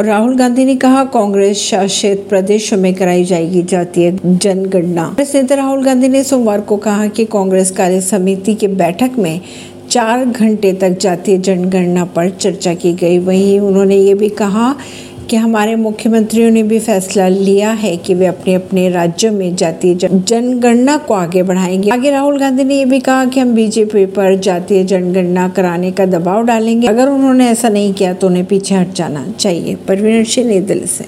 राहुल गांधी ने कहा, कांग्रेस शासित प्रदेशों में कराई जाएगी जातीय जनगणना। कांग्रेस नेता राहुल गांधी ने सोमवार को कहा कि कांग्रेस कार्य समिति की बैठक में चार घंटे तक जातीय जनगणना पर चर्चा की गई। वहीं उन्होंने ये भी कहा कि हमारे मुख्यमंत्रियों ने भी फैसला लिया है कि वे अपने अपने राज्यों में जातीय जनगणना को आगे बढ़ाएँगे। आगे राहुल गांधी ने यह भी कहा कि हम बीजेपी पर जातीय जनगणना कराने का दबाव डालेंगे। अगर उन्होंने ऐसा नहीं किया तो उन्हें पीछे हट जाना चाहिए। परवीन सिंह नई दिल्ली से।